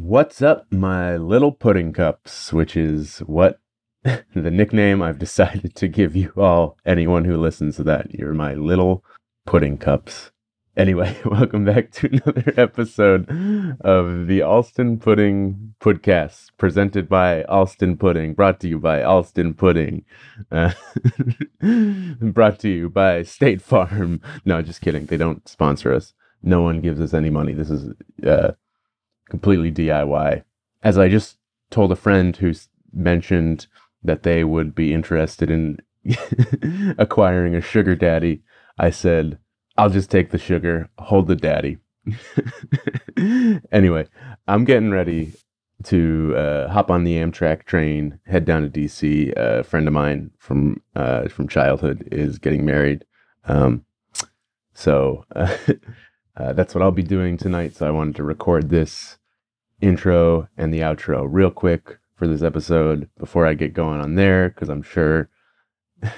What's up, my little pudding cups, which is what the nickname I've decided to give you all, anyone who listens to that. You're my little pudding cups. Anyway, welcome back to another episode of the Alston Pudding Podcast, presented by Alston Pudding, brought to you by Alston Pudding, uh, brought to you by State Farm. No, just kidding. They don't sponsor us. No one gives us any money. This is uh, completely DIY. As I just told a friend who mentioned that they would be interested in acquiring a sugar daddy, I said, I'll just take the sugar, hold the daddy. anyway, I'm getting ready to uh, hop on the Amtrak train, head down to DC. a friend of mine from uh, from childhood is getting married, um, so uh, that's what I'll be doing tonight. So I wanted to record this intro and the outro real quick for this episode before I get going on there, because I'm sure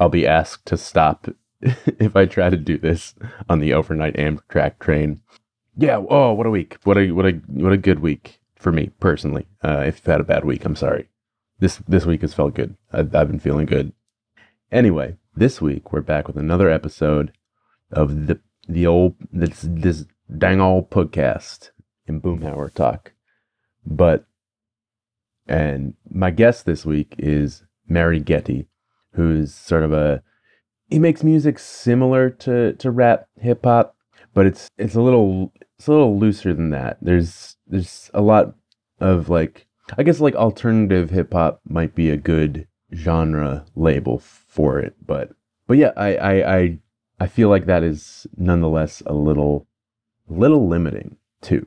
I'll be asked to stop if I try to do this on the overnight Amtrak train. Yeah. Oh, what a week! What a what a what a good week for me personally. Uh, if you've had a bad week, I'm sorry. This this week has felt good. I've, I've been feeling good. Anyway, this week we're back with another episode of the the old this this dang old podcast in Boomhauer talk. But and my guest this week is Mari Geti, who's sort of a he makes music similar to to rap hip hop, but it's it's a little it's a little looser than that. There's there's a lot of like I guess like alternative hip hop might be a good genre label for it, but but yeah, I I I, I feel like that is nonetheless a little little limiting too.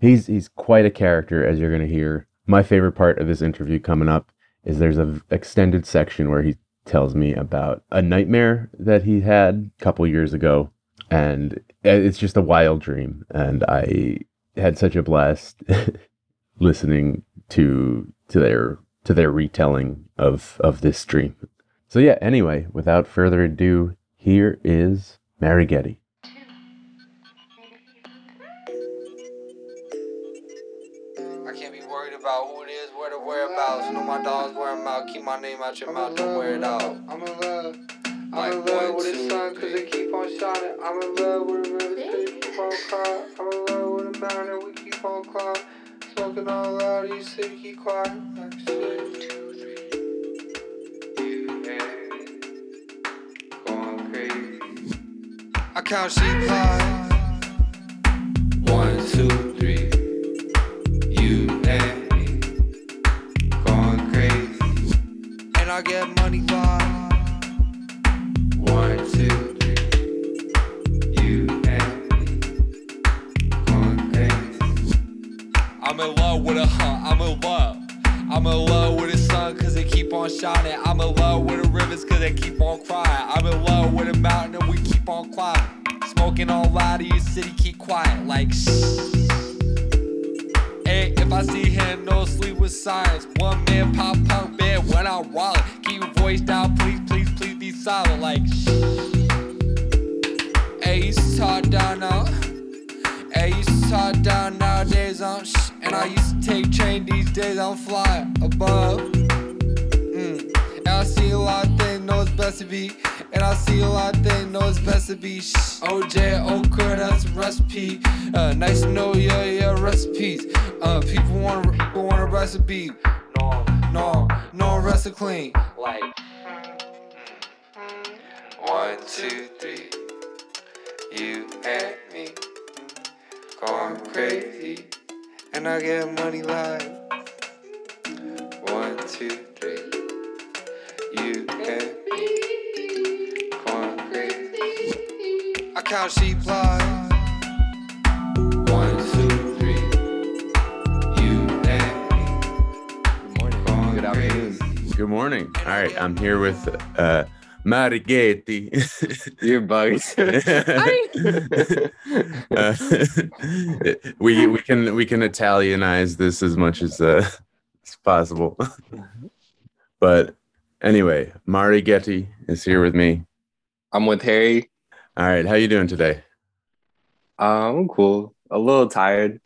He's he's quite a character as you're going to hear. My favorite part of this interview coming up is there's a extended section where he tells me about a nightmare that he had a couple years ago and it's just a wild dream and I had such a blast listening to to their to their retelling of of this dream. So yeah, anyway, without further ado, here is Mari Geti. Where the whereabouts. Know my dogs wear 'em out. Keep my name out your mouth, don't wear it out. I'm in love. I'm Like in love one, with the two, sun cause three. they keep on shining. I'm in love with the rivers cause they keep on crying. I'm in love with the mountain we keep on climbing. Smoking all loud, you say keep quiet. Like shit. You and me going crazy. I count sheep flies. One, two, three. I get money flies. One, two, three. You and me going crazy. I'm in love with a hunt. I'm in love. I'm in love with the sun cause they keep on shining. I'm in love with the rivers cause they keep on crying. I'm in love with the mountain and we keep on climbing. Smoking all loud in your city, keep quiet like shh. If I see him, no sleep with science. One man pop punk bed when I roll it. Keep your voice down, please, please, please be silent like shh. Hey, you talk down now. Hey, to talk down nowadays I'm sh- and I used to take train these days I'm flying above. Mm. And I see a lot of things, know it's best to be. And I see a lot of things, know it's best to be. Shh. OJ, Okra, that's a recipe. Uh, nice to know your your recipes. Uh, people want people want a recipe. No, no, no recipe clean. Like one, two, three. You and me going crazy, and I get money live. One, two, three. You and me going crazy. I count sheep flies. Good morning. All right, I'm here with uh, Mari Geti. You're bugs. Uh, we we can we can Italianize this as much as uh, as possible. but anyway, Mari Geti is here with me. I'm with Harry. All right, how you doing today? Um, I'm cool. A little tired.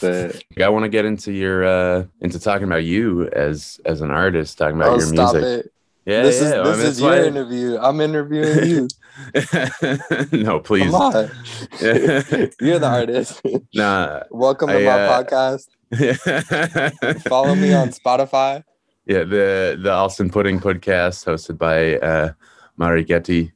But I want to get into your uh into talking about you as as an artist, talking about oh, your music. it! Yeah, this yeah. is I this mean, is your interview. I'm interviewing you. no, please. You're the artist. Nah. Welcome to my uh, podcast. Follow me on Spotify. Yeah, the the Alston Pudding podcast hosted by uh Mari Geti.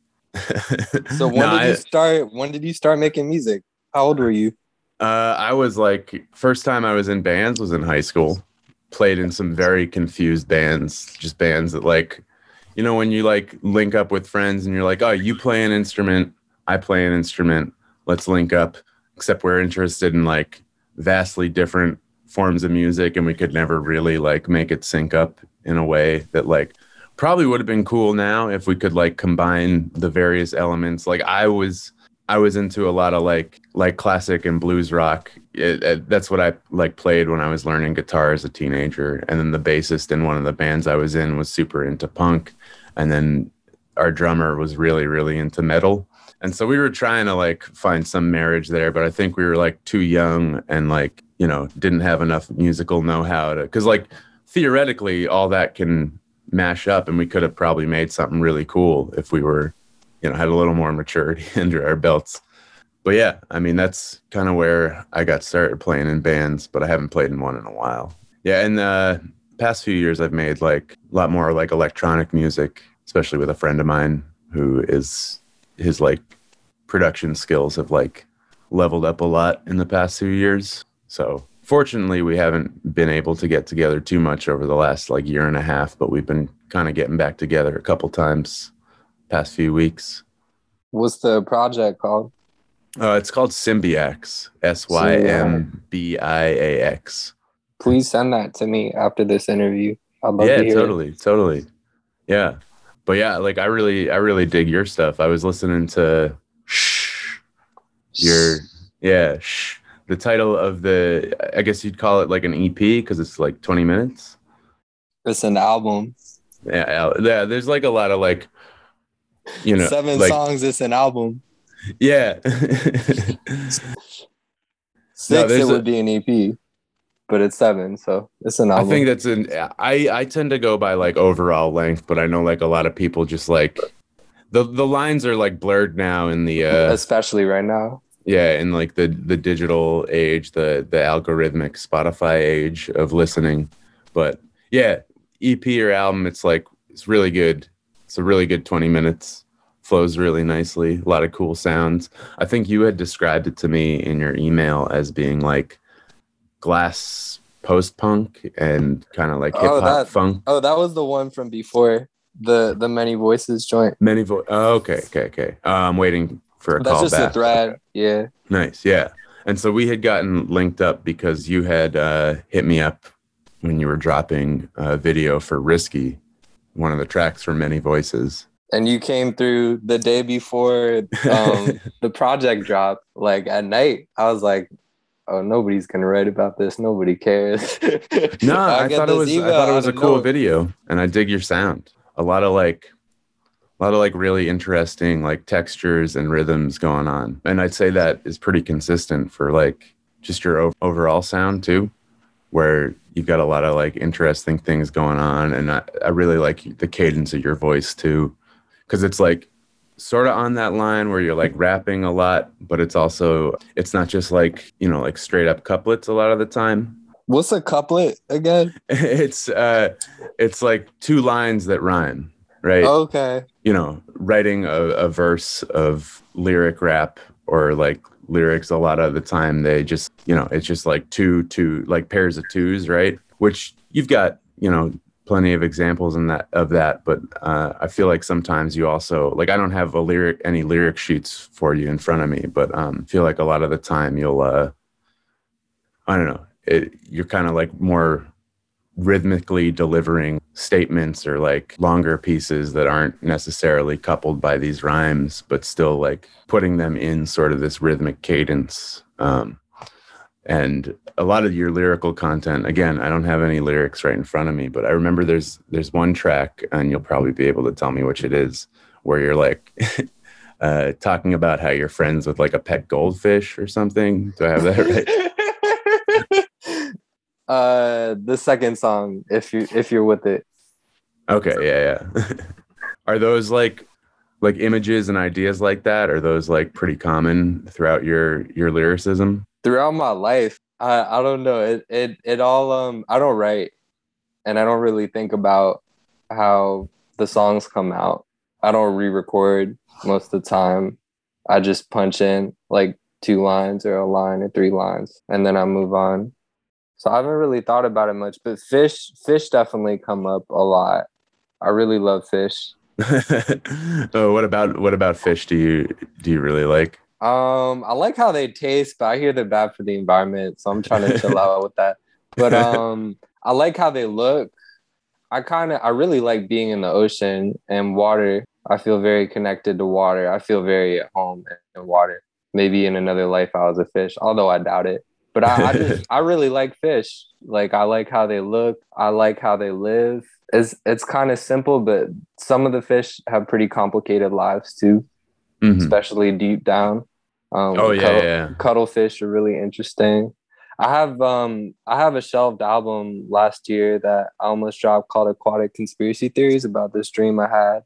So when No, did I- you start? When did you start making music? How old were you? Uh, I was like, first time I was in bands was in high school. Played in some very confused bands, just bands that like, you know, when you like link up with friends and you're like, oh, you play an instrument, I play an instrument, let's link up. Except we're interested in like vastly different forms of music, and we could never really like make it sync up in a way that like probably would have been cool now if we could like combine the various elements. Like I was I was into a lot of like like classic and blues rock. It, it- that's what I like played when I was learning guitar as a teenager. And then the bassist in one of the bands I was in was super into punk, and then our drummer was really really into metal. And so we were trying to like find some marriage there, but I think we were like too young and like you know didn't have enough musical know-how to because like theoretically all that can mash up, and we could have probably made something really cool if we were you know had a little more maturity under our belts. But yeah i mean that's kind of where i got started playing in bands but i haven't played in one in a while. Yeah in the uh, past few years i've made like a lot more like electronic music especially with a friend of mine who is his like production skills have like leveled up a lot in the past few years. So fortunately we haven't been able to get together too much over the last like year and a half but we've been kind of getting back together a couple times past few weeks. What's the project called? Uh, it's called Symbiax, S Y M B I A X. Please send that to me after this interview. I'd love Yeah, to hear it. totally, totally. Yeah, but yeah, like I really, I really dig your stuff. I was listening to Shh, your yeah, Shh, the title of the, I guess you'd call it like an EP because it's like twenty minutes. It's an album. Yeah, yeah. There's like a lot of like, you know, Seven like, songs. It's an album. Yeah. Six, there's it a- would be an EP, but it's seven, so it's an album. I think that's an I I tend to go by like overall length, but I know like a lot of people just like the the lines are like blurred now in the uh especially right now. yeah, in like the the digital age, the the algorithmic Spotify age of listening. But yeah, EP or album, it's like it's really good. It's a really good 20 minutes. Flows really nicely. A lot of cool sounds. I think you had described it to me in your email as being like glass post punk and kind of like hip Oh, hop that- funk. Oh, that was the one from before the the many voices joint. Many vo- oh, okay, okay, okay. Uh, I'm waiting for a That's call just back. a thread. Yeah. Nice, yeah. And so we had gotten linked up because you had uh, hit me up when you were dropping a video for Risky, one of the tracks for Many Voices. And you came through the day before um, the project drop, like at night. I was like, "Oh, nobody's gonna write about this. Nobody cares." no, I, get thought it was I thought it was a cool nowhere. video, and I dig your sound. A lot of like, a lot of like really interesting like textures and rhythms going on, and I'd say that is pretty consistent for like just your overall sound too, where you've got a lot of like interesting things going on, and I, I really like the cadence of your voice too, because it's like sort of on that line where you're like rapping a lot, but it's also it's not just like you know like straight up couplets a lot of the time What's a couplet again? it's uh it's like two lines that rhyme right Okay. you know writing a, a verse of lyric rap or like lyrics a lot of the time they just you know it's just like two two like pairs of twos right? Which you've got you know plenty of examples in that of that but uh, i feel like sometimes you also like i don't have a lyric any lyric sheets for you in front of me but um feel like a lot of the time you'll uh i don't know it, you're kind of like more rhythmically delivering statements or like longer pieces that aren't necessarily coupled by these rhymes, but still like putting them in sort of this rhythmic cadence. Um, and a lot of your lyrical content, again, I don't have any lyrics right in front of me, but I remember there's there's one track, and you'll probably be able to tell me which it is, where you're like uh, talking about how you're friends with like a pet goldfish or something. Do I have that right? Uh, the second song, if you if you're with it. Okay, yeah, yeah. are those like like images and ideas like that? Are those like pretty common throughout your your lyricism? Throughout my life, I I don't know. It it it all um I don't write, and I don't really think about how the songs come out. I don't re-record most of the time. I just punch in like two lines or a line or three lines, and then I move on. So I haven't really thought about it much, but fish fish definitely come up a lot. I really love fish. oh, what about what about fish? Do you do you really like? Um, I like how they taste, but I hear they're bad for the environment, so I'm trying to chill out with that. But um, I like how they look. I kind of, I really like being in the ocean and water. I feel very connected to water. I feel very at home in water. Maybe in another life I was a fish, although I doubt it. But I, I just, I really like fish. Like I like how they look. I like how they live. It's it's kind of simple, but some of the fish have pretty complicated lives too, Mhm. especially deep down. Um, Oh yeah, cuddle- yeah. cuttlefish are really interesting. I have um I have a shelved album last year that I almost dropped called Aquatic Conspiracy Theories about this dream I had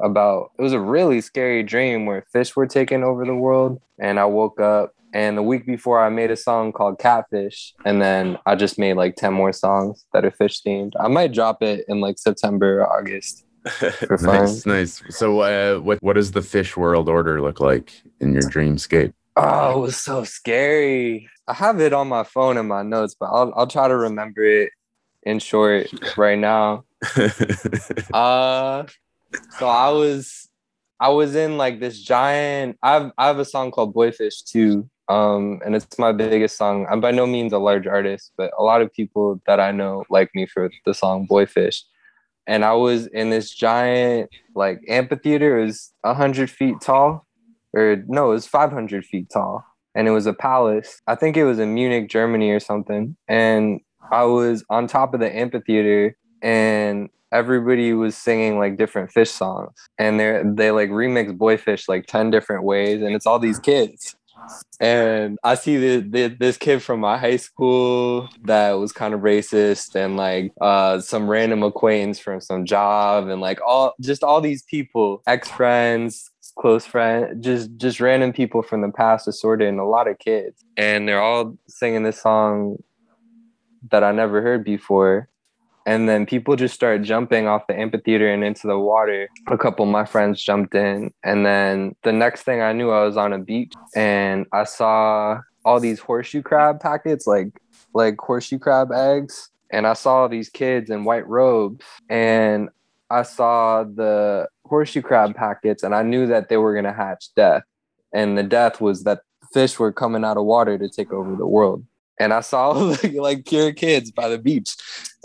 about it was a really scary dream where fish were taking over the world and I woke up and the week before I made a song called Catfish and then I just made like 10 more songs that are fish themed. I might drop it in like September or August. fun. nice, nice. So, uh, what what does the fish world order look like in your dreamscape? Oh, it was so scary. I have it on my phone in my notes, but I'll I'll try to remember it in short right now. Uh so I was I was in like this giant I've I have a song called Boyfish too. Um and it's my biggest song. I'm by no means a large artist, but a lot of people that I know like me for the song Boyfish. And I was in this giant like amphitheater, it was hundred feet tall. Or no, it was 500 feet tall. And it was a palace. I think it was in Munich, Germany or something. And I was on top of the amphitheater and everybody was singing like different fish songs and they they like remix boyfish like 10 different ways and it's all these kids and i see the, the, this kid from my high school that was kind of racist and like uh some random acquaintance from some job and like all just all these people ex-friends close friend just just random people from the past assorted and a lot of kids. And they're all singing this song that i never heard before and then people just started jumping off the amphitheater and into the water. A couple of my friends jumped in, and then the next thing I knew, I was on a beach and I saw all these horseshoe crab packets, like like horseshoe crab eggs, and I saw these kids in white robes, and I saw the horseshoe crab packets, and I knew that they were gonna hatch death, and the death was that fish were coming out of water to take over the world. And I saw like, like pure kids by the beach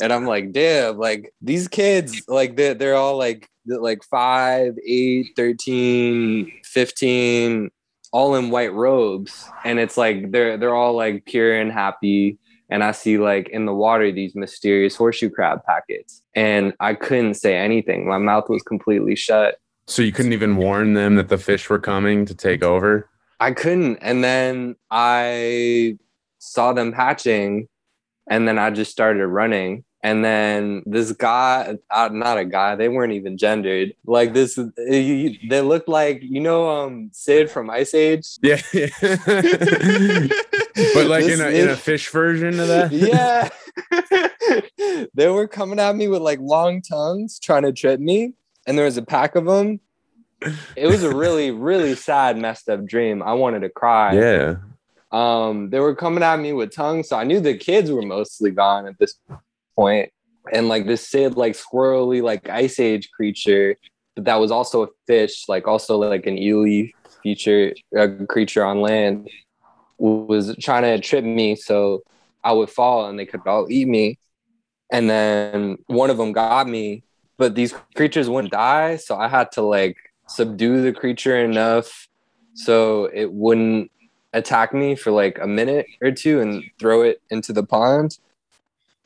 and I'm like, damn, like these kids, like they're, they're all like like 5, 8, 13, 15, all in white robes. And it's like they're they're all like pure and happy. And I see like in the water these mysterious horseshoe crab packets. And I couldn't say anything. My mouth was completely shut. so you couldn't even warn them that the fish were coming to take over. I couldn't. And then I saw them hatching and then I just started running. And then this guy, uh, not a guy, they weren't even gendered. Like this, they looked like, you know, um, Sid from Ice Age. Yeah, yeah. but like in This a in a fish version of that. yeah. they were coming at me with like long tongues trying to trip me. And there was a pack of them. It was a really, really sad, messed up dream. I wanted to cry. Yeah. Um they were coming at me with tongues so i knew the kids were mostly gone at this point. and like this sid like squirrely like ice age creature but that was also a fish like also like an eel feature uh, creature on land was trying to trip me so i would fall and they could all eat me and then one of them got me but these creatures wouldn't die so i had to like subdue the creature enough so it wouldn't attack me for like a minute or two and throw it into the pond.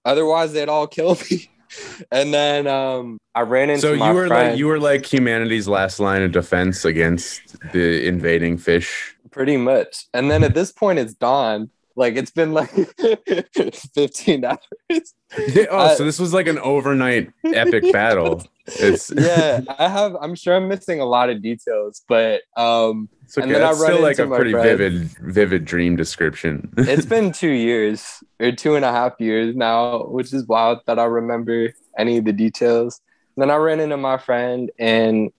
Otherwise, they'd all kill me. and then um, I ran into So you were friend, like you were like humanity's last line of defense against the invading fish. pretty much. And then at this point, it's dawn. Like it's been like 15 hours. oh, I- so this was like an overnight epic battle. It's yeah, I have. I'm sure I'm missing a lot of details, but um, It's okay. And then I That's run still like a pretty friend. vivid, vivid dream description. it's been two years or two and a half years now, which is wild that I remember any of the details. Then I ran into my friend and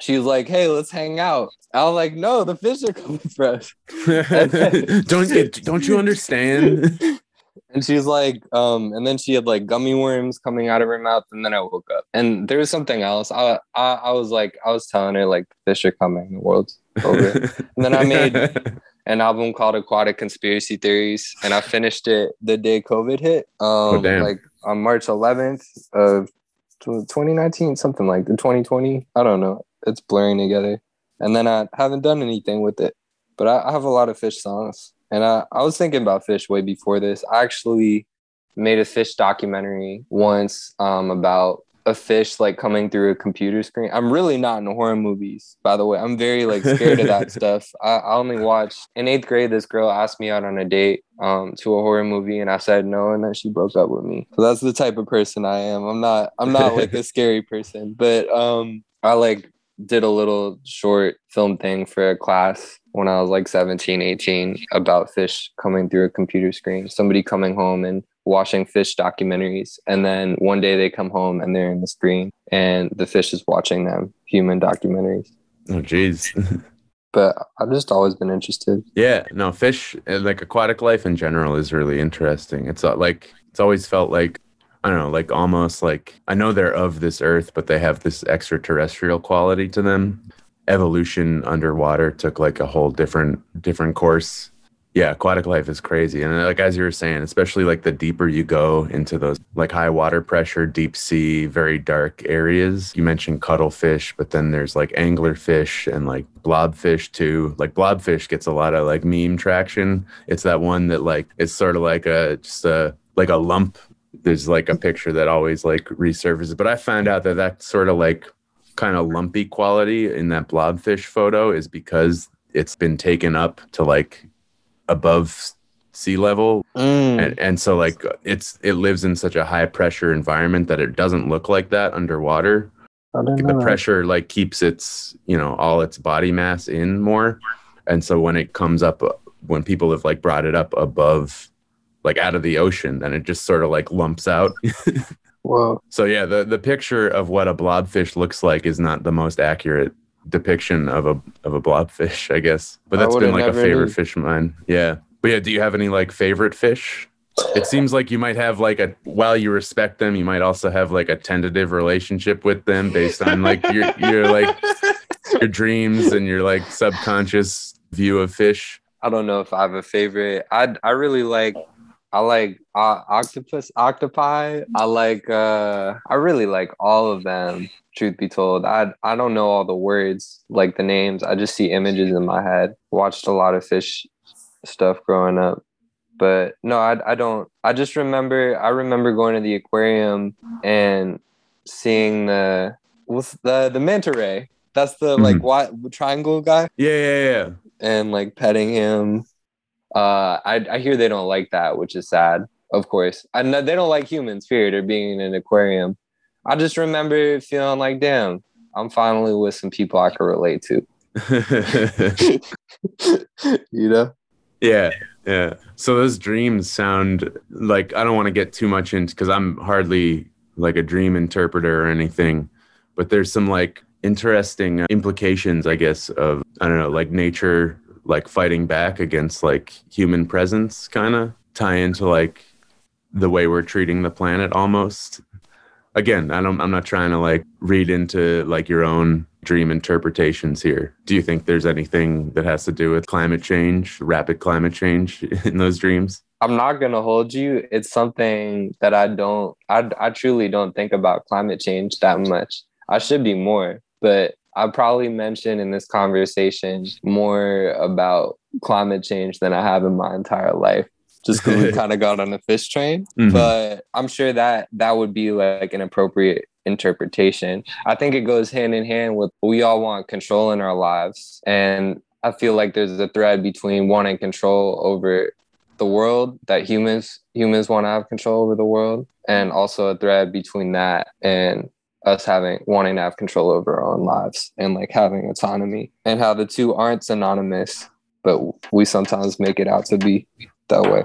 she was like, "Hey, let's hang out." I was like, "No, the fish are coming for us." don't you, don't you understand? And she's like, um, and then she had like gummy worms coming out of her mouth, and then I woke up. And there was something else. I I, I was like, I was telling her like fish are coming, the world's. and then I made an album called Aquatic Conspiracy Theories, and I finished it the day COVID hit. Um, damn. like on March 11th of 2019, something like the 2020. I don't know. It's blurring together. And then I haven't done anything with it, but I, I have a lot of fish songs. And I, I was thinking about fish way before this. I actually made a fish documentary once um, about a fish like coming through a computer screen. I'm really not into horror movies, by the way. I'm very like scared of that stuff. I, I only watched in eighth grade. This girl asked me out on a date um, to a horror movie, and I said no, and then she broke up with me. So that's the type of person I am. I'm not. I'm not like a scary person, but um, I like did a little short film thing for a class when I was like 17, 18 about fish coming through a computer screen. Somebody coming home and watching fish documentaries. And then one day they come home and they're in the screen and the fish is watching them, human documentaries. oh, jeez. But I've just always been interested. Yeah, no, fish, uh, like aquatic life in general, is really interesting. It's uh, like, it's always felt like, I don't know, like almost like, I know they're of this earth, but they have this extraterrestrial quality to them. Evolution underwater took like a whole different, different course. Yeah, aquatic life is crazy. And like, as you were saying, especially like the deeper you go into those like high water pressure, deep sea, very dark areas. You mentioned cuttlefish, but then there's like anglerfish and like blobfish too. Like blobfish gets a lot of like meme traction. It's that one that like it's sort of like a just a like a lump. There's like a picture that always like resurfaces. But I found out that that sort of like kind of lumpy quality in that blobfish photo is because it's been taken up to like above sea level. And, and so like it's it lives in such a high pressure environment that it doesn't look like that underwater. The that. pressure like keeps its you know all its body mass in more. And so when it comes up uh, when people have like brought it up above like out of the ocean then it just sort of like lumps out. Whoa. so yeah the the picture of what a blobfish looks like is not the most accurate depiction of a of a blobfish i guess but that's been like a favorite knew. fish of mine yeah but yeah do you have any like favorite fish it seems like you might have like a while you respect them you might also have like a tentative relationship with them based on like your your like your dreams and your like subconscious view of fish I don't know if I have a favorite. I I really like I like uh, octopus, octopi. I like uh I really like all of them. Truth be told, I I don't know all the words like the names. I just see images in my head. Watched a lot of fish stuff growing up, but no, I I don't. I just remember I remember going to the aquarium and seeing the what's the the manta ray. That's the like what triangle guy yeah yeah yeah and like petting him. Uh, I I hear they don't like that, which is sad. Of course, And they don't like humans. Period, or being in an aquarium. I just remember feeling like, damn, I'm finally with some people I can relate to. you know? Yeah, yeah. So those dreams sound like I don't want to get too much into because I'm hardly like a dream interpreter or anything, but there's some like interesting implications, I guess, of I don't know, like nature like fighting back against like human presence, kind of tie into like the way we're treating the planet almost. Again, I don't. I'm not trying to like read into like your own dream interpretations here. Do you think there's anything that has to do with climate change, rapid climate change in those dreams? I'm not gonna hold you. It's something that I don't. I I truly don't think about climate change that much. I should be more, but I probably mentioned in this conversation more about climate change than I have in my entire life. Just because we kind of got on the fish train, Mhm. but I'm sure that that would be like an appropriate interpretation. I think it goes hand in hand with we all want control in our lives, and I feel like there's a thread between wanting control over the world that humans humans want to have control over the world and also a thread between that and us having wanting to have control over our own lives and like having autonomy and how the two aren't synonymous but we sometimes make it out to be that way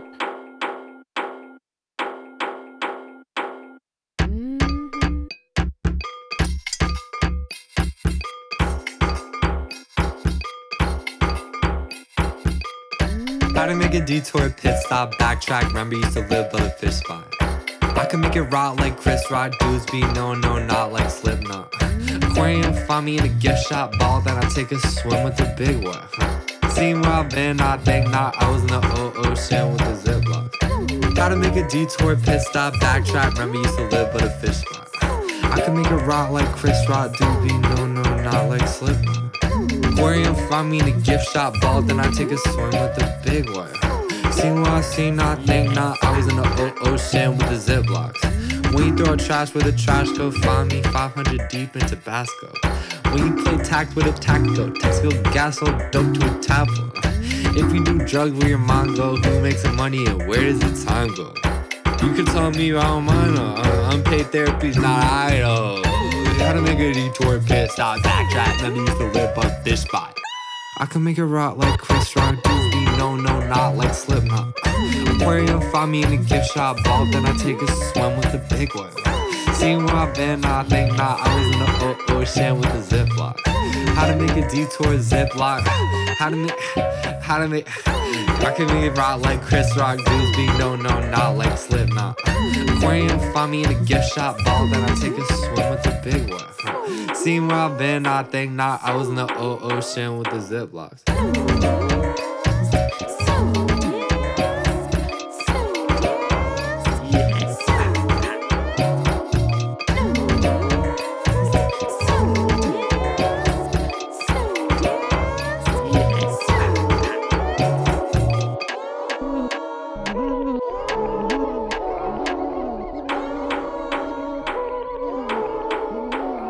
Gotta make a detour, pit stop, backtrack. Remember, used to live by the fish spot. I can make it rot like Chris Rock, Gooseby, no, no, not like Slipknot. Aquarium, find me in a gift shop, ball, then I take a swim with the big one. Seen where I've been, I think not. I was in the ocean with the ziplock. Gotta make a detour, pit stop, backtrack. Remember, used to live by the fish spot. I can make it rot like Chris Rock, Doobie, no, no, not like Slipknot. Aquarium, find me in a gift shop, ball, then I take a swim with the big one. Seen what I seen, I think not. I was in the ocean with the ziplocs. When you throw trash where the trash go, find me 500 deep in Tabasco. When you play tact with a tactical, tactical gas or dope to a tablet. If you do drugs, where your mind go? Who makes the money and where does the time go? You can tell me about mine, uh, unpaid therapy's not idle. Gotta make a detour, pit stop, backtrack. Let me used to live on this spot. I can make it rot like Chris Rock, Doobie, no, no, not like Slipknot. Aquarium, find me in a gift shop, ball, then I take a swim with the big one. Seen where I've been, I think not. I was in the ocean with a ziplock. How to make a detour ziplock. How to make, how to make, I can make it rot like Chris Rock, Doobie, no, no, not like Slipknot. Aquarium, find me in a gift shop, ball, then I take a swim with the big one. Seen where I've been, I think not. I was in the ocean with the ziplocks.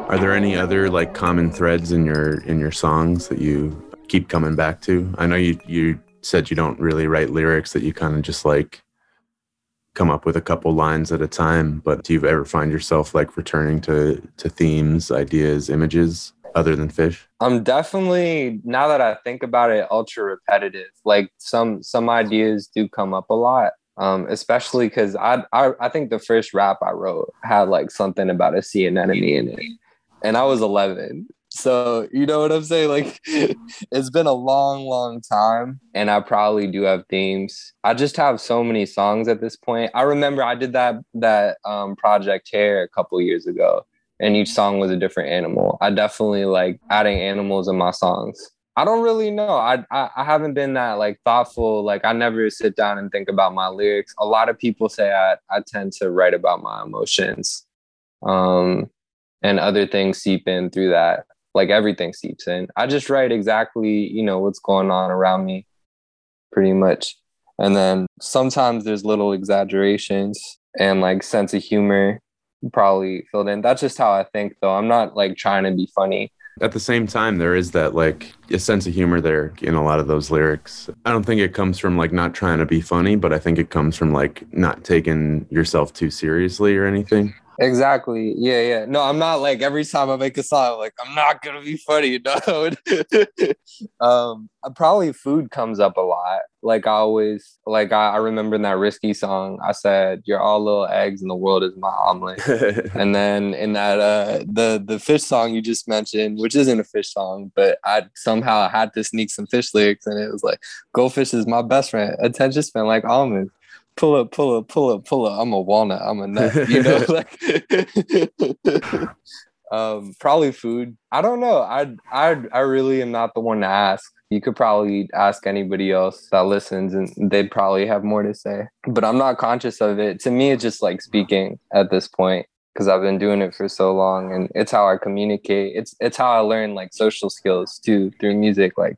Are there any other like common threads in your in your songs that you keep coming back to? I know you you said you don't really write lyrics that you kind of just like come up with a couple lines at a time, but do you ever find yourself like returning to to themes, ideas, images other than fish? I'm definitely now that I think about it, ultra repetitive. Like some some ideas do come up a lot, um, especially because I, I I think the first rap I wrote had like something about a sea anemone in it, and I was 11. So you know what I'm saying? Like it's been a long, long time, and I probably do have themes. I just have so many songs at this point. I remember I did that that um, project hair a couple years ago and each song was a different animal. I definitely like adding animals in my songs. I don't really know. I, I I haven't been that like thoughtful. Like I never sit down and think about my lyrics. A lot of people say I I tend to write about my emotions, um, and other things seep in through that. Like everything seeps in. I just write exactly you know what's going on around me, pretty much. And then sometimes there's little exaggerations and like sense of humor probably filled in. That's just how I think, though. I'm not like trying to be funny. At the same time, there is that like a sense of humor there in a lot of those lyrics. I don't think it comes from like not trying to be funny, but I think it comes from like not taking yourself too seriously or anything. Exactly. Yeah, yeah. No, I'm not like every time I make a song, I'm like I'm not gonna be funny. No. um, uh, probably food comes up a lot. Like I always, like I, I remember in that risky song, I said, "You're all little eggs, and the world is my omelet." and then in that uh the the fish song you just mentioned which isn't a fish song but i somehow had to sneak some fish lyrics and it was like goldfish is my best friend attention span like almonds pull up pull up pull up pull up. I'm a walnut. I'm a nut. You know like um probably food. I don't know. I i i really am not the one to ask. You could probably ask anybody else that listens and they'd probably have more to say but i'm not conscious of it. To me it's just like speaking at this point because i've been doing it for so long and it's how i communicate. It's it's how i learn like social skills too through music. Like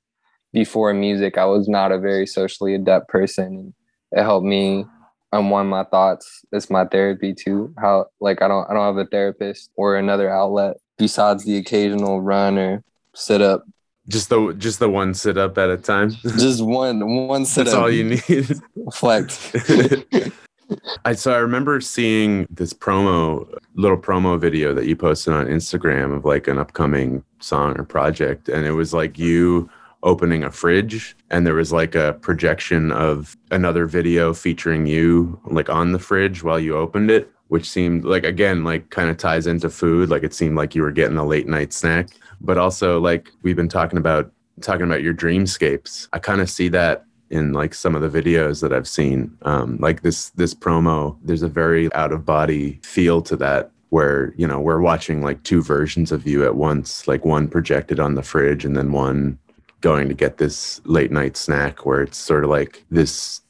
before music i was not a very socially adept person and it helped me unwind my thoughts it's my therapy too how like i don't i don't have a therapist or another outlet besides the occasional run or sit up Just the just the one sit up at a time. Just one one sit That's up. That's all you need. flex. I so I remember seeing this promo little promo video that you posted on Instagram of like an upcoming song or project and it was like you opening a fridge and there was like a projection of another video featuring you like on the fridge while you opened it which seemed like again like kind of ties into food like it seemed like you were getting a late night snack. But also like we've been talking about talking about your dreamscapes. I kind of see that in like some of the videos that i've seen. Um, like this this promo there's a very out of body feel to that where you know we're watching like two versions of you at once like one projected on the fridge and then one going to get this late night snack where it's sort of like this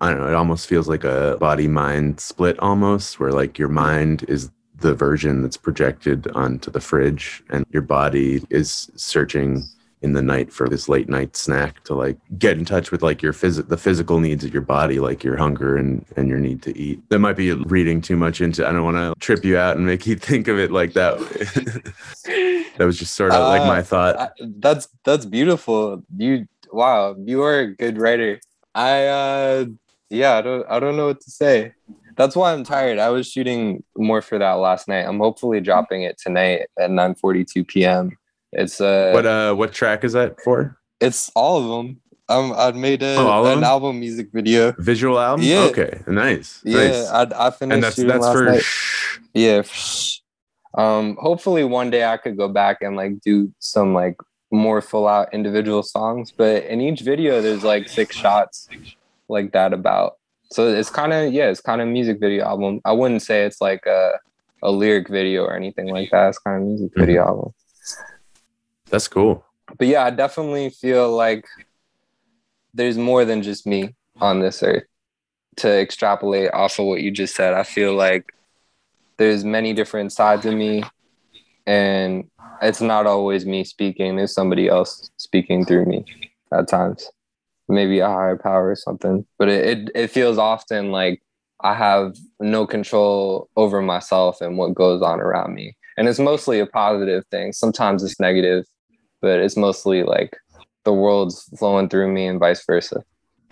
I don't know, it almost feels like a body mind split almost, where like your mind is the version that's projected onto the fridge and your body is searching in the night for this late night snack to like get in touch with like your phys- the physical needs of your body like your hunger and and your need to eat that might be reading too much into i don't want to trip you out and make you think of it like that that was just sort of like my Uh, thought I, that's that's beautiful. You wow, you are a good writer. I uh yeah, I don't I don't know what to say. That's why I'm tired. I was shooting more for that last night. I'm hopefully dropping it tonight at 9:42 p.m. It's uh what uh what track is that for it's all of them. Um I made a, Oh, an album music video. visual album Yeah. okay nice Yeah, nice. I I finished and that's that's for night. shh. Yeah. f- Um, hopefully one day I could go back and like do some like more full out individual songs. But in each video, there's like six shots like that about. So it's kind of yeah, it's kind of music video album. I wouldn't say it's like a a lyric video or anything like that. It's kind of music video album. That's cool But yeah, I definitely feel like there's more than just me on this earth. To extrapolate off of what you just said, I feel like there's many different sides of me, and it's not always me speaking. There's somebody else speaking through me at times, maybe a higher power or something. But it it, it feels often like I have no control over myself and what goes on around me, and it's mostly a positive thing. Sometimes it's negative, but it's mostly like the world's flowing through me and vice versa.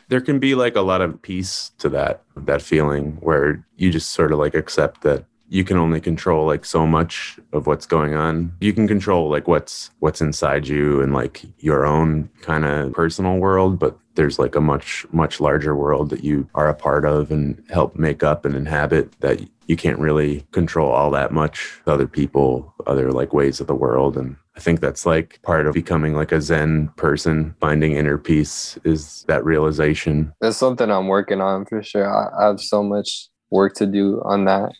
there can be like a lot of peace to that that feeling where you just sort of like accept that you can only control like so much of what's going on you can control like what's what's inside you and like your own kind of personal world but there's like a much much larger world that you are a part of and help make up and inhabit that you can't really control all that much other people other like ways of the world and i think that's like part of becoming like a zen person finding inner peace is that realization That's something I'm working on for sure. I, have so much work to do on that,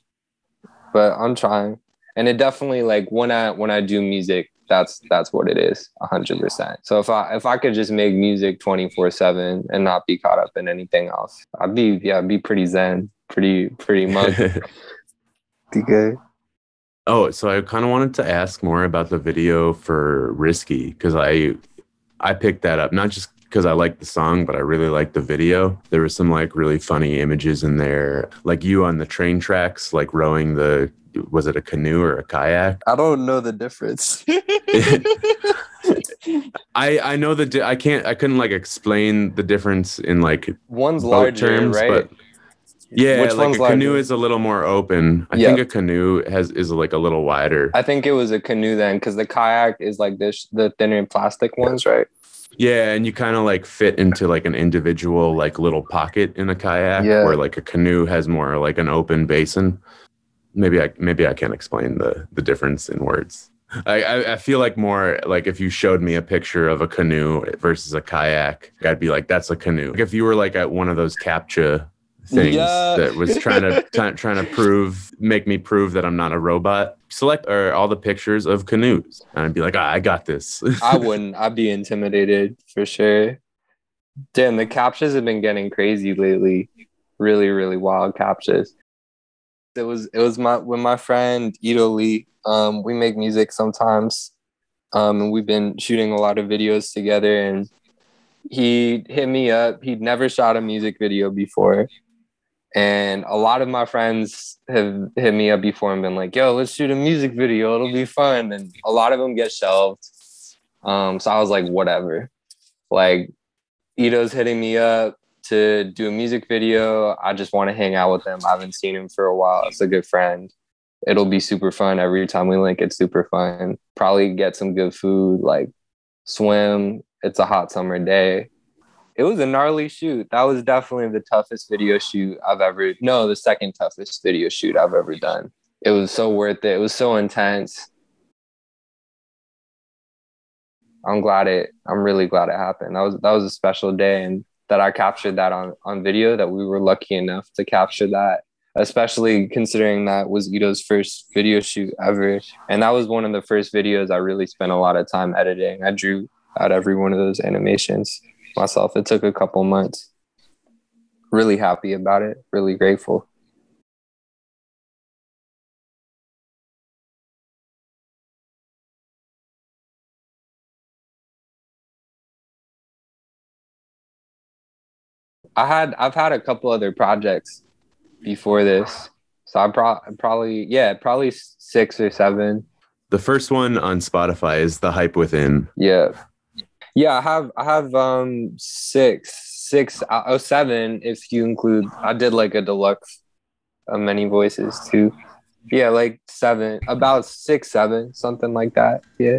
but I'm trying. And it definitely like when I when I do music, that's that's what it is, hundred percent. So if I if I could just make music twenty four seven and not be caught up in anything else, I'd be yeah, I'd be pretty zen, pretty pretty much. be good. Oh, so I kind of wanted to ask more about the video for Risky because I I picked that up not just because I like the song, but I really like the video. There was some like really funny images in there, like you on the train tracks, like rowing the was it a canoe or a kayak? I don't know the difference. I I know the di- I can't I couldn't like explain the difference in like One's boat larger, terms, right? but yeah, Which like a canoe is a little more open. I Yeah. think a canoe has is like a little wider. I think it was a canoe then, because the kayak is like this the thinner plastic ones, right? Yeah, and you kind of like fit into like an individual like little pocket in a kayak, Yeah. where like a canoe has more like an open basin. Maybe I maybe I can't explain the the difference in words. I, I I feel like more like if you showed me a picture of a canoe versus a kayak, I'd be like, that's a canoe. Like if you were like at one of those captcha things Yeah. that was trying to try, trying to prove make me prove that I'm not a robot. Select or all the pictures of canoes, and I'd be like, ah, I got this. I wouldn't. I'd be intimidated for sure. Damn, the captures have been getting crazy lately. Really, really wild captures. It was it was my when my friend Ito Lee. Um, we make music sometimes. Um, and we've been shooting a lot of videos together and he hit me up. He'd never shot a music video before. And a lot of my friends have hit me up before and been like, yo, let's shoot a music video. It'll be fun. And a lot of them get shelved. Um, so I was like, whatever. Like, Ito's hitting me up to do a music video. I just want to hang out with him. I haven't seen him for a while. It's a good friend. It'll be super fun every time we link. It's super fun. Probably get some good food, like swim. It's a hot summer day. It was a gnarly shoot. That was definitely the toughest video shoot I've ever. No, the second toughest video shoot I've ever done. It was so worth it. It was so intense. I'm glad it. I'm really glad it happened. That was that was a special day, and that I captured that on on video. That we were lucky enough to capture that, especially considering that was Ito's first video shoot ever, and that was one of the first videos I really spent a lot of time editing. I drew out every one of those animations myself. It took a couple months. Really happy about it. Really grateful. I had I've had a couple other projects before this, so I pro- probably yeah probably six or seven. The first one on Spotify is The Hype Within. Yeah, yeah. I have I have um six six uh, oh seven if you include I did like a deluxe of many voices too. Yeah, like seven, about six, seven, something like that. Yeah.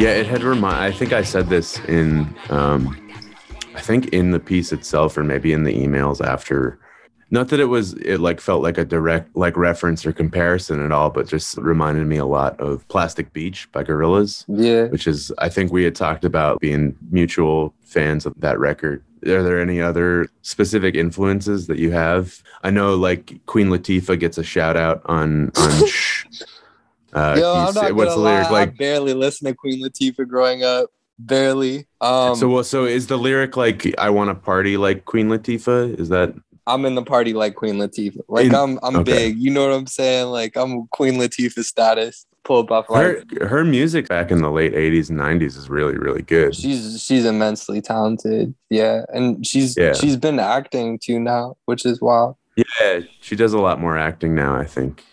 Yeah, it had remind. I think I said this in, um, I think in the piece itself, or maybe in the emails after. Not that it was, it like felt like a direct like reference or comparison at all, but just reminded me a lot of Plastic Beach by Gorillaz, Yeah. which is I think we had talked about being mutual fans of that record. Are there any other specific influences that you have? I know like Queen Latifah gets a shout out on on. Uh, Yo, I'm not what's the lyric lie, like? I barely listened to Queen Latifah growing up. Barely. Um, so well, so is the lyric like "I want to party like Queen Latifah"? Is that I'm in the party like Queen Latifah. Like In- I'm, I'm okay. big. You know what I'm saying? Like I'm Queen Latifah status. Pull up off her like her music back in the late '80s and '90s is really really good. she's she's immensely talented. Yeah, and she's Yeah. she's been acting too now, which is wild. Yeah, she does a lot more acting now. I think.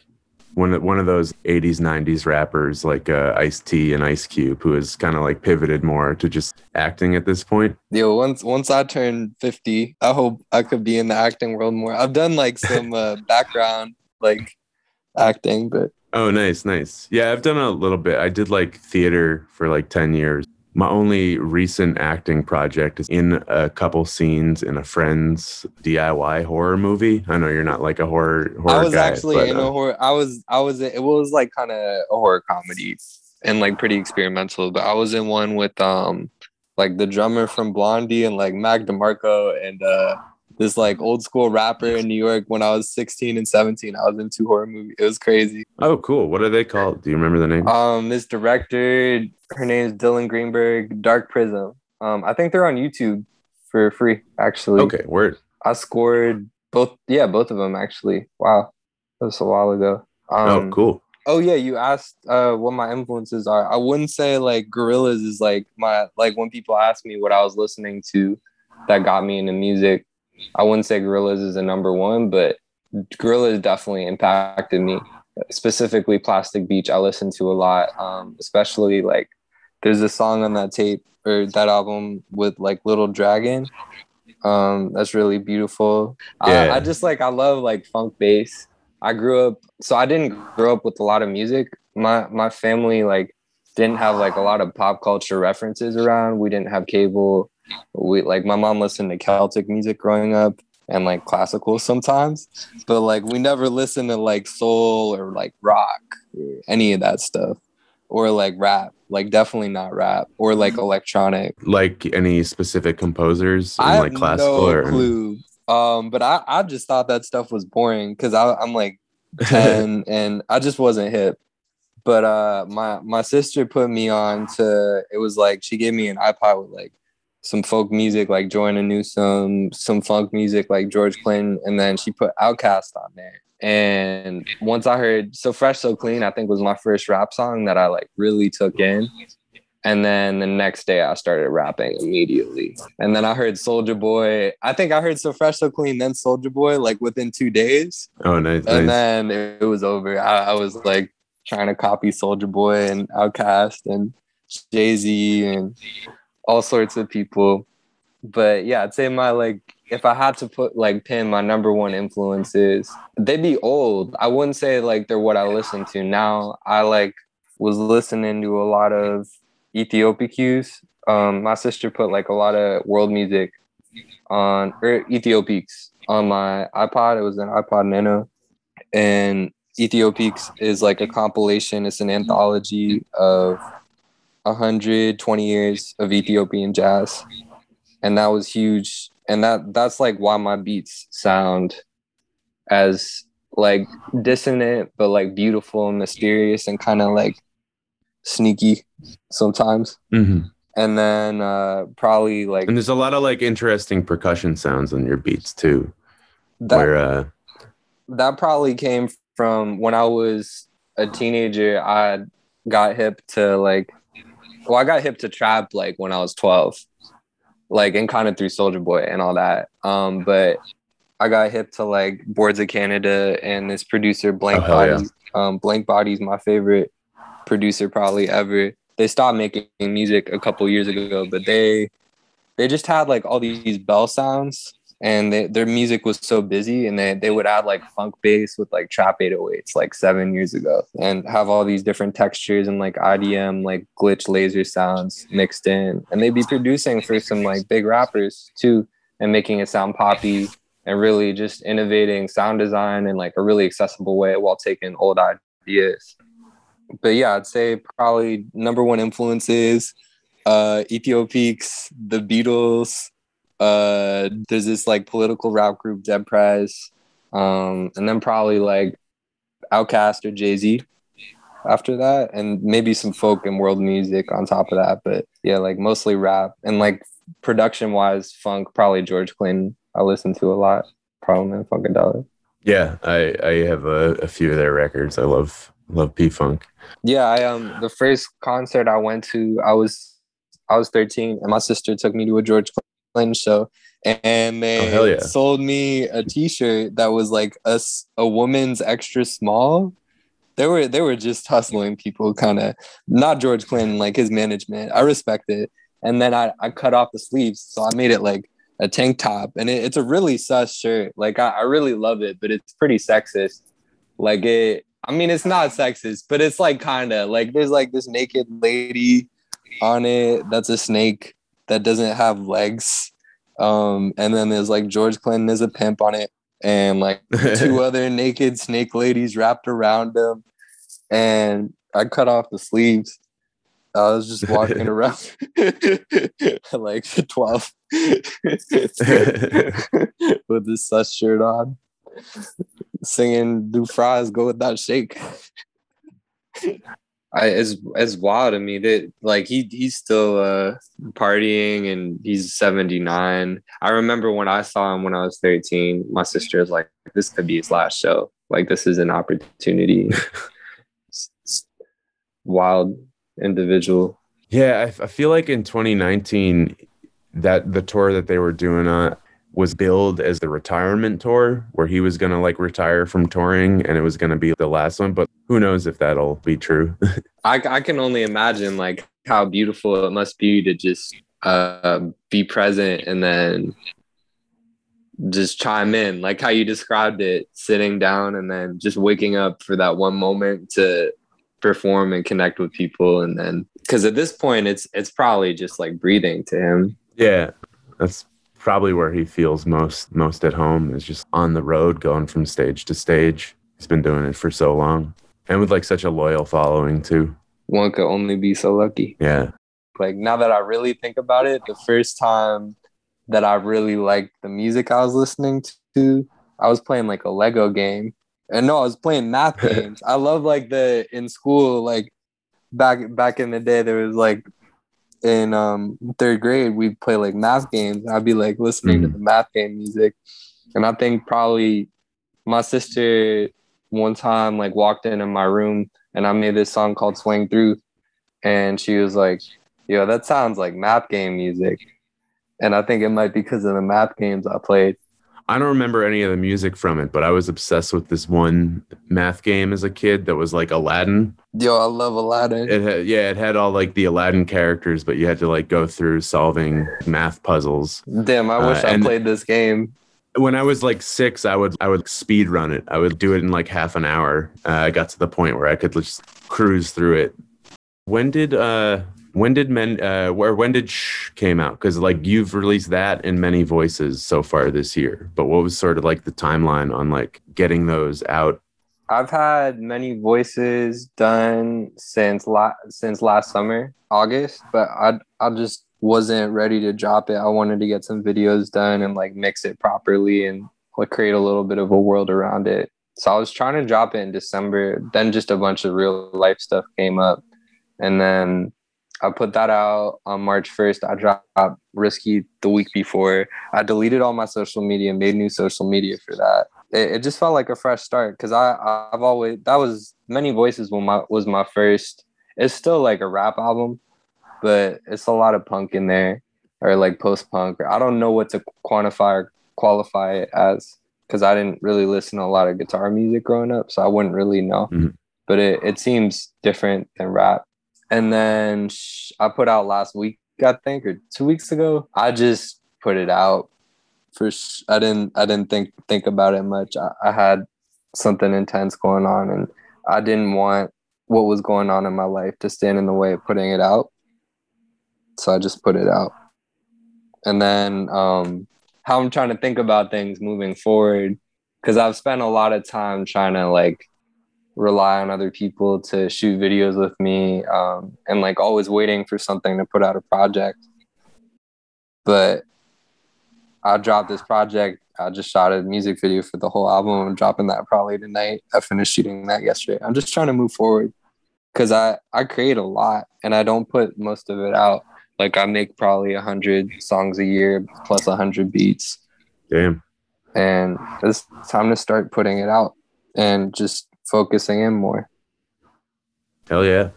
One of, one of those 80s 90s rappers like uh, Ice T and Ice Cube who has kind of like pivoted more to just acting at this point. Yo, once once I turn 50, I hope I could be in the acting world more. I've done like some uh, background like acting, but Oh, nice, nice. Yeah, I've done a little bit. I did like theater for like 10 years. My only recent acting project is in a couple scenes in a friend's DIY horror movie. I know you're not like a horror horror I was guy, actually but, in a uh, horror. I was I was it was like kind of a horror comedy and like pretty experimental. But I was in one with um like the drummer from Blondie and like Mac DeMarco and uh this like old school rapper in New York when I was 16 and 17. I was in two horror movies. It was crazy. Oh, cool. What are they called? Do you remember the name? Um, this director, her name is Dylan Greenberg, Dark Prism. Um, I think they're on YouTube for free. Actually, okay, word. I scored both. Yeah, both of them actually. Wow, that was a while ago. Um, oh, cool. Oh yeah, you asked uh, what my influences are. I wouldn't say like Gorillaz is like my like when people ask me what I was listening to that got me into music. I wouldn't say Gorillaz is a number one, but Gorillaz definitely impacted me. Specifically, Plastic Beach, I listened to a lot. Um, especially like there's a song on that tape or that album with like Little Dragon. Um, that's really beautiful. Yeah. I, I just like I love like funk bass. I grew up so I didn't grow up with a lot of music. My my family like didn't have like a lot of pop culture references around. We didn't have cable. We like my mom listened to Celtic music growing up and like classical sometimes, but like we never listened to like soul or like rock or any of that stuff or like rap. Like definitely not rap or like electronic. Like any specific composers in I like classical no or clue. Um, but I, I just thought that stuff was boring because I'm like 10 and I just wasn't hip. But uh my my sister put me on to it was like she gave me an iPod with like some folk music like Joanna Newsom, some funk music like George Clinton, and then she put Outkast on there. And once I heard So Fresh So Clean, I think was my first rap song that I like really took in. And then the next day I started rapping immediately. And then I heard Soulja Boy. I think I heard So Fresh So Clean, then Soulja Boy like within two days Oh, nice. and nice. then it, was over. I, I was like trying to copy Soulja Boy and Outkast and Jay Z and all sorts of people. But yeah, I'd say my like if I had to put like pin my number one influences, they'd be old. I wouldn't say like they're what I listen to now. I like was listening to a lot of Éthiopiques. Um, my sister put like a lot of world music on or Éthiopiques on my iPod. It was an iPod Nano, and Éthiopiques is like a compilation. It's an anthology of 120 years of Ethiopian jazz, and that was huge. And that that's like why my beats sound as like dissonant, but like beautiful and mysterious and kind of like sneaky sometimes. Mhm. And then uh probably like And there's a lot of like interesting percussion sounds on your beats too. that where uh that probably came from when I was a teenager. I got hip to like, well, I got hip to trap like when I was 12, like, and kind of through Soulja Boy and all that. Um, but I got hip to like Boards of Canada and this producer Blank Oh, hell yeah. Bodies. Um, Blank Bodies, my favorite producer probably ever. They stopped making music a couple years ago, but they they just had like all these bell sounds and they, their music was so busy and they, they would add like funk bass with like trap 808s like seven years ago and have all these different textures and like idm like glitch laser sounds mixed in and they'd be producing for some like big rappers too and making it sound poppy and really just innovating sound design in like a really accessible way while taking old ideas. But yeah i'd say probably number one influences uh éthiopiques the beatles uh there's this like political rap group dead prez um and then probably like outkast or jay-z after that and maybe some folk and world music on top of that but yeah like mostly rap and like production wise funk probably george clinton i listen to a lot parliament and funkadelic yeah, I I have a, a few of their records. I love love P Funk. yeah i um the first concert i went to i was i was 13 and my sister took me to a george clinton show and they Oh, yeah. sold me a t-shirt that was like a a woman's extra small they were they were just hustling people, kind of not George Clinton, like his management. I respect it. And then I, I cut off the sleeves, so I made it like a tank top, and it, it's a really sus shirt. Like I, I really love it, but it's pretty sexist. Like it, I mean, it's not sexist, but it's like kind of like there's like this naked lady on it that's a snake that doesn't have legs. Um, and then there's like George Clinton is a pimp on it, and like two other naked snake ladies wrapped around him. And I cut off the sleeves. I was just walking around like 12 with this sus shirt on, singing "Do fries go with that shake?" I it's it's wild I mean, that like he he's still uh partying and he's 79. I remember when I saw him when I was 13, my sister was like, this could be his last show. Like this is an opportunity. Wild individual. Yeah, I, I, feel like in 2019, that the tour that they were doing on uh, was billed as the retirement tour, where he was gonna like retire from touring, and it was gonna be the last one. But who knows if that'll be true? I, I can only imagine like how beautiful it must be to just uh, be present and then just chime in, like how you described it, sitting down and then just waking up for that one moment to perform and connect with people and then because at this point it's it's probably just like breathing to him yeah that's probably where he feels most most at home is just on the road going from stage to stage. He's been doing it for so long. And with like such a loyal following too. One could only be so lucky. Yeah. Like now that i really think about it the first time that i really liked the music i was listening to i was playing like a lego game. And no, I was playing math games. I love like the in school, like back back in the day, there was like in um third grade, we'd play like math games. I'd be like listening mm. to the math game music. And I think probably my sister one time like walked into my room and I made this song called Swing Through. And she was like, Yo, that sounds like math game music. And I think it might be because of the math games I played. I don't remember any of the music from it, but I was obsessed with this one math game as a kid that was like Aladdin. Yo, I love Aladdin. It had, yeah, it had all like the Aladdin characters, but you had to like go through solving math puzzles. Damn, I wish uh, I played this game. When I was like six, I would I would speed run it. I would do it in like half an hour. Uh, I got to the point where I could just cruise through it. When did uh when did men uh where when did shh came out? Because like you've released that in many voices so far this year but what was sort of like the timeline on like getting those out? I've had many voices done since la- since last summer august but i i just wasn't ready to drop it. I wanted to get some videos done and like mix it properly and like create a little bit of a world around it. So i was trying to drop it in december then just a bunch of real life stuff came up. And then I put that out on March 1st. I dropped Risky the week before. I deleted all my social media, made new social media for that. It, it just felt like a fresh start because I I've always that was many voices when my was my first. It's still like a rap album, but it's a lot of punk in there or like post punk. I don't know what to quantify or qualify it as because I didn't really listen to a lot of guitar music growing up, so I wouldn't really know. Mm-hmm. But it, it seems different than rap and then I put out last week, I think, or two weeks ago. I just put it out for. I didn't. I didn't think think about it much. I, I had something intense going on, and I didn't want what was going on in my life to stand in the way of putting it out. So I just put it out. And then um, how I'm trying to think about things moving forward, because I've spent a lot of time trying to like rely on other people to shoot videos with me um, and like always waiting for something to put out a project. But i dropped this project. I just shot a music video for the whole album. I'm dropping that probably tonight. I finished shooting that yesterday. I'm just trying to move forward because i i create a lot and i don't put most of it out. Like i make probably a hundred songs a year plus a hundred beats. Damn. And it's time to start putting it out and just focusing in more. Hell yeah.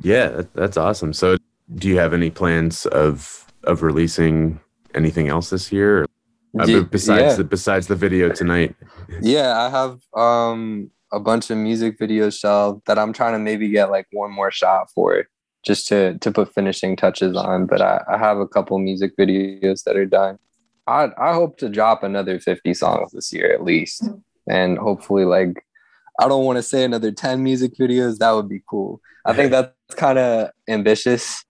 Yeah, that, that's awesome. So do you have any plans of of releasing anything else this year? Uh, besides yeah. the besides the video tonight. Yeah, I have um a bunch of music videos shelved that I'm trying to maybe get like one more shot for just to to put finishing touches on. But I, I have a couple music videos that are done. I I hope to drop another 50 songs this year at least. And hopefully like I don't want to say another 10 music videos. That would be cool. I think that's kind of ambitious,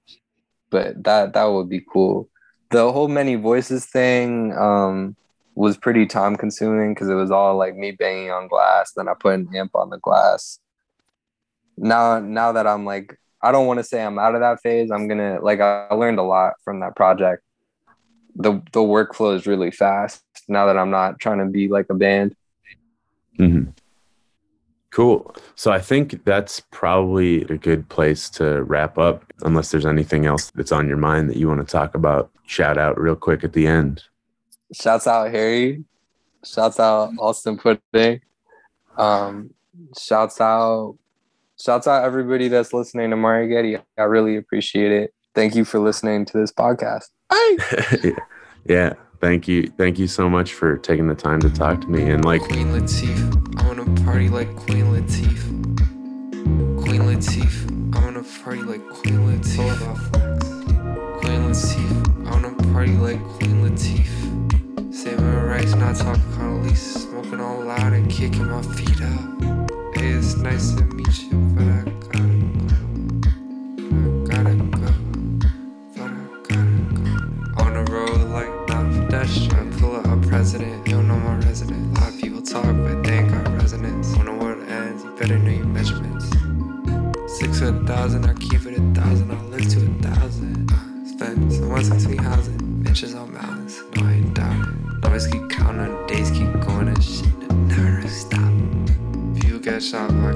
but that that would be cool. The whole many voices thing um was pretty time consuming because it was all like me banging on glass. Then I put an amp on the glass. Now, now that I'm like, I don't want to say I'm out of that phase. I'm gonna like I learned a lot from that project. The the workflow is really fast now that I'm not trying to be like a band. hmm Cool. So I think that's probably a good place to wrap up, unless there's anything else that's on your mind that you want to talk about. Shout out real quick at the end. Shouts out Harry. Shouts out Austin Pudding. Um, shouts out shouts out everybody that's listening to Mari Geti. I really appreciate it. Thank you for listening to this podcast. yeah. yeah. Thank you. Thank you so much for taking the time to talk to me. And like, Queen Latifah, I wanna party like Queen Latifah. Queen Latifah, I wanna party like Queen Latifah. Queen Latifah, I wanna party like Queen Latifah. Saving rights, not talking Condoleezza, smoking all loud and kicking my feet up. Hey, it's nice to meet you, but I pull up a president, don't know my resident. A lot of people talk, but they ain't got resonance. When the world ends, you better know your measurements. Six to a thousand, I keep it a thousand, I live to a thousand. Uh, spend some once between housing, bitches on mountains, no, I ain't doubt it. Numbers keep counting, days keep going, and shit never really stop. People get shot by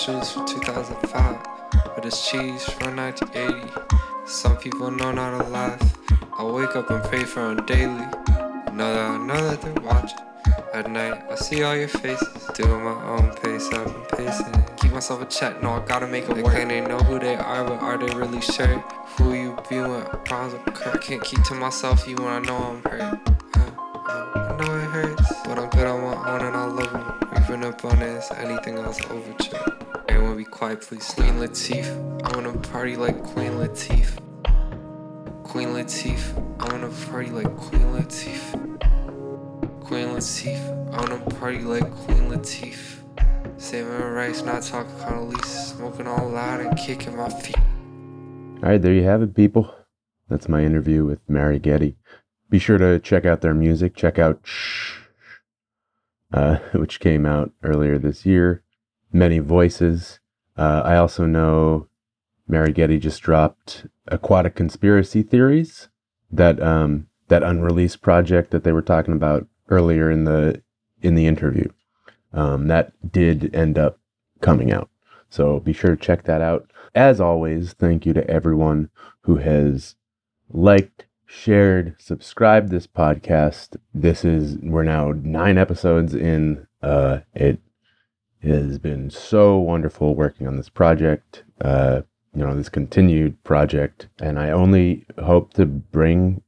shoes from 2005, but it's cheese from 1980. Some people know not to laugh. I wake up and pray for them daily. Know that I know that they're watching. At night, I see all your faces. Doing my own pace, I've been pacing. Keep myself a check, no, I gotta make it work. And they know who they are, but are they really sure? Who you be when problems occur? I can't keep to myself even when I know I'm hurt. I know it hurts, but I'm good on my own and I love them. Even up on this, anything else overture. Everyone be quiet, please. Queen Latifah, I wanna party like Queen Latifah. Queen Latifah, I wanna party like Queen Latifah. Queen Latifah, I wanna party like Queen Latifah. Saving my rights, not talking Condoleezza, smoking all loud and kicking my feet. all right, there you have it, people. That's my interview with Mari Geti. Be sure to check out their music. Check out Shh, uh, which came out earlier this year. Many Voices. Uh, I also know Mari Geti just dropped Aquatic Conspiracy Theories, that um, that unreleased project that they were talking about earlier in the in the interview. Um, that did end up coming out. So be sure to check that out. As always, thank you to everyone who has liked, shared, subscribed this podcast. This is we're now nine episodes in. Uh, it has been so wonderful working on this project. Uh, you know this continued project, and I only hope to bring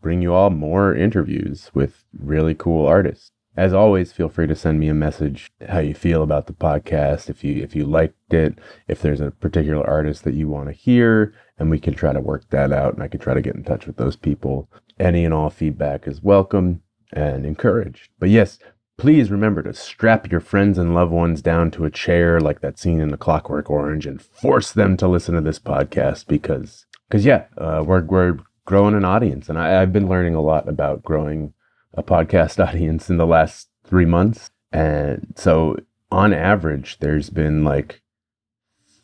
bring you all more interviews with really cool artists. as always, feel free to send me a message how you feel about the podcast, if you if you liked it, if there's a particular artist that you want to hear, and we can try to work that out and I can try to get in touch with those people. Any and all feedback is welcome and encouraged. But yes, please remember to strap your friends and loved ones down to a chair like that scene in the Clockwork Orange and force them to listen to this podcast because because yeah, uh, we're we're growing an audience and I, I've been learning a lot about growing a podcast audience in the last three months. And so on average, there's been like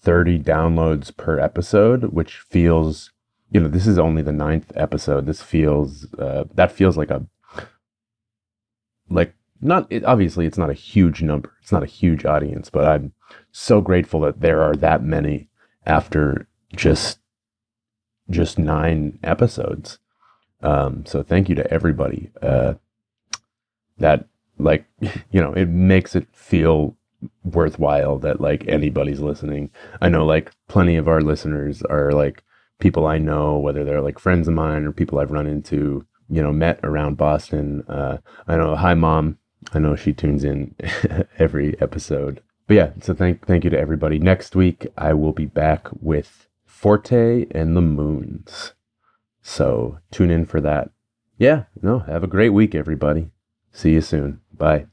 30 downloads per episode, which feels, you know, this is only the ninth episode. This feels, uh, that feels like a, like, not, it, obviously, it's not a huge number. It's not a huge audience, but I'm so grateful that there are that many after just, just nine episodes. Um, so thank you to everybody. Uh, that like you know it makes it feel worthwhile that like anybody's listening i know like plenty of our listeners are like people i know whether they're like friends of mine or people i've run into you know met around boston uh i know hi mom i know she tunes in every episode. But yeah so thank thank you to everybody. Next week i will be back with forte and the moons. So tune in for that. Yeah no have a great week everybody. See you soon. Bye.